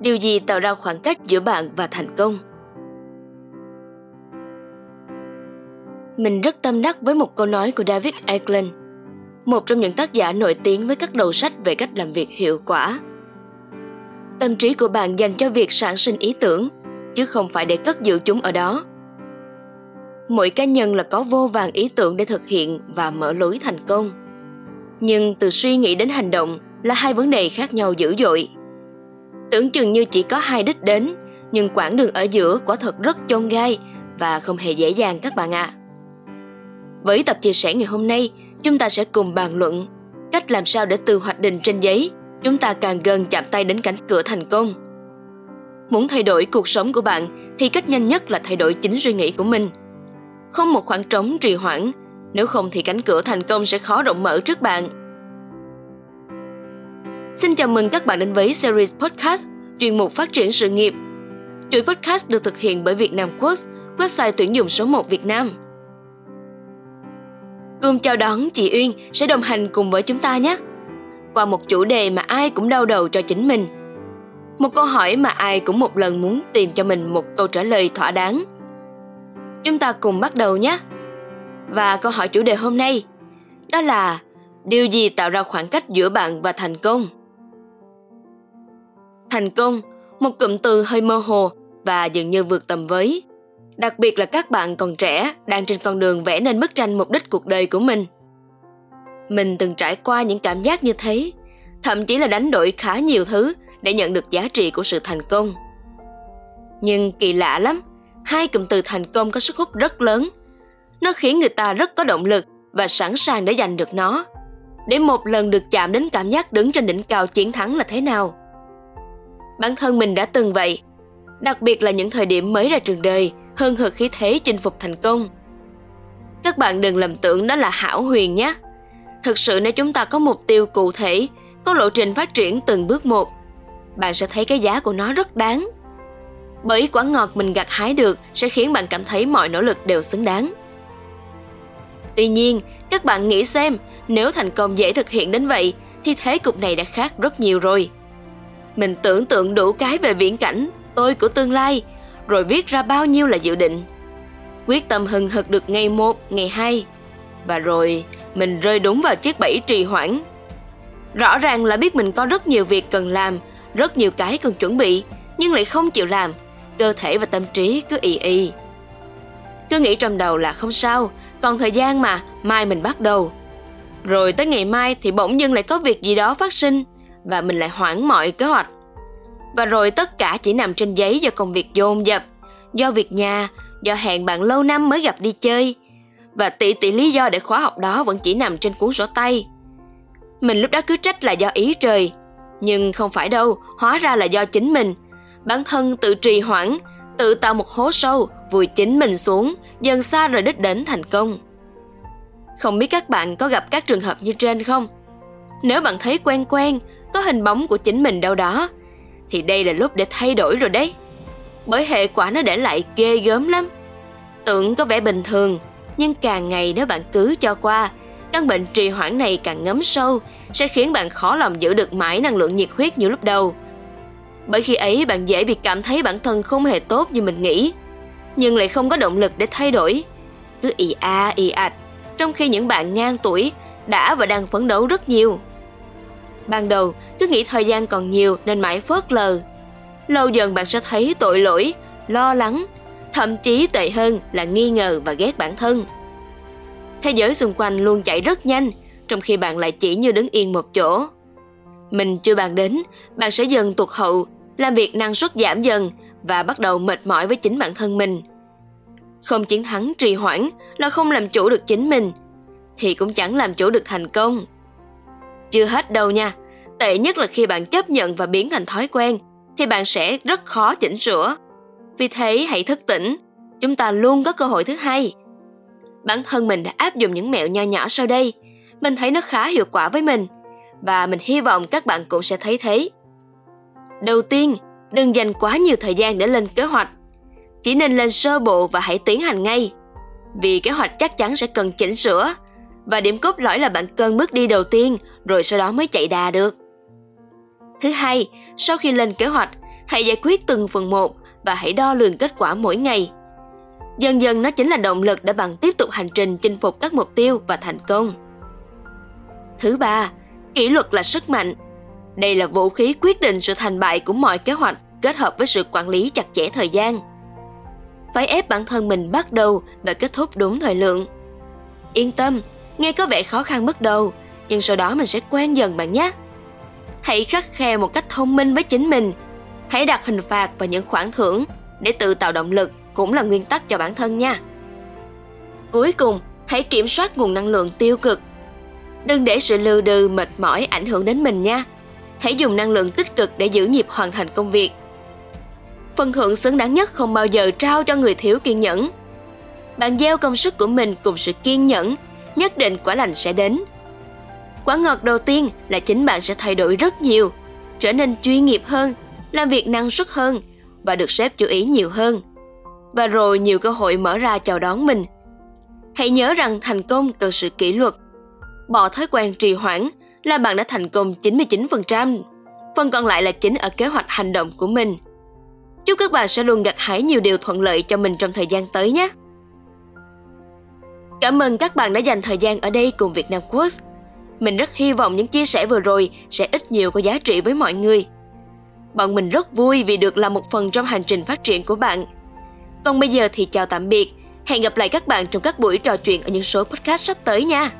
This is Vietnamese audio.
điều gì tạo ra khoảng cách giữa bạn và thành công? Mình rất tâm đắc với một câu nói của david eklund, một trong những tác giả nổi tiếng với các đầu sách về cách làm việc hiệu quả. Tâm trí của bạn dành cho việc sản sinh ý tưởng, chứ không phải để cất giữ chúng ở đó. Mỗi cá nhân là có vô vàng ý tưởng để thực hiện và mở lối thành công. Nhưng từ suy nghĩ đến hành động là hai vấn đề khác nhau dữ dội tưởng chừng như chỉ có hai đích đến, nhưng quãng đường ở giữa quả thật rất chông gai và không hề dễ dàng các bạn ạ. À. với tập chia sẻ ngày hôm nay, chúng ta sẽ cùng bàn luận cách làm sao để từ hoạch định trên giấy, chúng ta càng gần chạm tay đến cánh cửa thành công. Muốn thay đổi cuộc sống của bạn thì cách nhanh nhất là thay đổi chính suy nghĩ của mình. Không một khoảng trống trì hoãn, nếu không thì cánh cửa thành công sẽ khó rộng mở trước bạn. Xin chào mừng các bạn đến với series podcast chuyên mục phát triển sự nghiệp. Chuỗi podcast được thực hiện bởi Việt Nam Quotes, website tuyển dụng số 1 Việt Nam. Cùng chào đón chị Uyên sẽ đồng hành cùng với chúng ta nhé. Qua một chủ đề mà ai cũng đau đầu cho chính mình. Một câu hỏi mà ai cũng một lần muốn tìm cho mình một câu trả lời thỏa đáng. Chúng ta cùng bắt đầu nhé. Và câu hỏi chủ đề hôm nay đó là điều gì tạo ra khoảng cách giữa bạn và thành công? Thành công, một cụm từ hơi mơ hồ và dường như vượt tầm với. Đặc biệt là các bạn còn trẻ đang trên con đường vẽ nên bức tranh mục đích cuộc đời của mình. Mình từng trải qua những cảm giác như thế, thậm chí là đánh đổi khá nhiều thứ để nhận được giá trị của sự thành công. Nhưng kỳ lạ lắm, hai cụm từ thành công có sức hút rất lớn. Nó khiến người ta rất có động lực và sẵn sàng để giành được nó. Để một lần được chạm đến cảm giác đứng trên đỉnh cao chiến thắng là thế nào – Bản thân mình đã từng vậy, đặc biệt là những thời điểm mới ra trường đời, hơn hực khí thế chinh phục thành công. Các bạn đừng lầm tưởng đó là hảo huyền nhé. Thực sự nếu chúng ta có mục tiêu cụ thể, có lộ trình phát triển từng bước một, bạn sẽ thấy cái giá của nó rất đáng. Bởi quả ngọt mình gặt hái được sẽ khiến bạn cảm thấy mọi nỗ lực đều xứng đáng. Tuy nhiên, các bạn nghĩ xem, nếu thành công dễ thực hiện đến vậy thì thế cục này đã khác rất nhiều rồi. Mình tưởng tượng đủ cái về viễn cảnh, tôi của tương lai, rồi viết ra bao nhiêu là dự định. Quyết tâm hừng hực được ngày một, ngày hai. Và rồi mình rơi đúng vào chiếc bẫy trì hoãn. Rõ ràng là biết mình có rất nhiều việc cần làm, rất nhiều cái cần chuẩn bị, nhưng lại không chịu làm. Cơ thể và tâm trí cứ y y. Cứ nghĩ trong đầu là không sao, còn thời gian mà, mai mình bắt đầu. Rồi tới ngày mai thì bỗng dưng lại có việc gì đó phát sinh, và mình lại hoãn mọi kế hoạch. Và rồi tất cả chỉ nằm trên giấy do công việc dồn dập, do việc nhà, do hẹn bạn lâu năm mới gặp đi chơi. Và tỷ tỷ lý do để khóa học đó vẫn chỉ nằm trên cuốn sổ tay. Mình lúc đó cứ trách là do ý trời, nhưng không phải đâu, hóa ra là do chính mình. Bản thân tự trì hoãn, tự tạo một hố sâu, vùi chính mình xuống, dần xa rời đích đến thành công. Không biết các bạn có gặp các trường hợp như trên không? Nếu bạn thấy quen quen, có hình bóng của chính mình đâu đó. Thì đây là lúc để thay đổi rồi đấy. Bởi hệ quả nó để lại ghê gớm lắm. Tưởng có vẻ bình thường, nhưng càng ngày nếu bạn cứ cho qua, căn bệnh trì hoãn này càng ngấm sâu, sẽ khiến bạn khó lòng giữ được mãi năng lượng nhiệt huyết như lúc đầu. Bởi khi ấy, bạn dễ bị cảm thấy bản thân không hề tốt như mình nghĩ, nhưng lại không có động lực để thay đổi. Cứ ì a, ì ạch, trong khi những bạn ngang tuổi đã và đang phấn đấu rất nhiều. Ban đầu, cứ nghĩ thời gian còn nhiều nên mãi phớt lờ. Lâu dần bạn sẽ thấy tội lỗi, lo lắng, thậm chí tệ hơn là nghi ngờ và ghét bản thân. Thế giới xung quanh luôn chạy rất nhanh, trong khi bạn lại chỉ như đứng yên một chỗ. Mình chưa bàn đến, bạn sẽ dần tụt hậu, làm việc năng suất giảm dần và bắt đầu mệt mỏi với chính bản thân mình. Không chiến thắng trì hoãn là không làm chủ được chính mình, thì cũng chẳng làm chủ được thành công. Chưa hết đâu nha, tệ nhất là khi bạn chấp nhận và biến thành thói quen, thì bạn sẽ rất khó chỉnh sửa. Vì thế hãy thức tỉnh, chúng ta luôn có cơ hội thứ hai. Bản thân mình đã áp dụng những mẹo nho nhỏ sau đây, mình thấy nó khá hiệu quả với mình và mình hy vọng các bạn cũng sẽ thấy thế. Đầu tiên, đừng dành quá nhiều thời gian để lên kế hoạch. Chỉ nên lên sơ bộ và hãy tiến hành ngay. Vì kế hoạch chắc chắn sẽ cần chỉnh sửa và điểm cốt lõi là bạn cần bước đi đầu tiên rồi sau đó mới chạy đà được. Thứ hai, sau khi lên kế hoạch, Hãy giải quyết từng phần một và hãy đo lường kết quả mỗi ngày. Dần dần nó chính là động lực để bạn tiếp tục hành trình chinh phục các mục tiêu và thành công. Thứ ba, kỷ luật là sức mạnh. Đây là vũ khí quyết định sự thành bại của mọi kế hoạch kết hợp với sự quản lý chặt chẽ thời gian. Phải ép bản thân mình bắt đầu và kết thúc đúng thời lượng. Yên tâm, nghe có vẻ khó khăn bước đầu, nhưng sau đó mình sẽ quen dần bạn nhé. Hãy khắc khe một cách thông minh với chính mình. Hãy đặt hình phạt và những khoản thưởng để tự tạo động lực cũng là nguyên tắc cho bản thân nha. Cuối cùng, hãy kiểm soát nguồn năng lượng tiêu cực. Đừng để sự lừ đừ mệt mỏi ảnh hưởng đến mình nha. Hãy dùng năng lượng tích cực để giữ nhịp hoàn thành công việc. Phần thưởng xứng đáng nhất không bao giờ trao cho người thiếu kiên nhẫn. Bạn gieo công sức của mình cùng sự kiên nhẫn, nhất định quả lành sẽ đến. Quả ngọt đầu tiên là chính bạn sẽ thay đổi rất nhiều, trở nên chuyên nghiệp hơn, làm việc năng suất hơn và được sếp chú ý nhiều hơn và rồi nhiều cơ hội mở ra chào đón mình. Hãy nhớ rằng thành công cần sự kỷ luật. Bỏ thói quen trì hoãn là bạn đã thành công 99%. Phần còn lại là chính ở kế hoạch hành động của mình. Chúc các bạn sẽ luôn gặt hái nhiều điều thuận lợi cho mình trong thời gian tới nhé. Cảm ơn các bạn đã dành thời gian ở đây cùng Việt Nam Quốc. Mình rất hy vọng những chia sẻ vừa rồi sẽ ít nhiều có giá trị với mọi người. Bọn mình rất vui vì được là một phần trong hành trình phát triển của bạn – còn bây giờ thì chào tạm biệt. Hẹn gặp lại các bạn trong các buổi trò chuyện ở những số podcast sắp tới nha.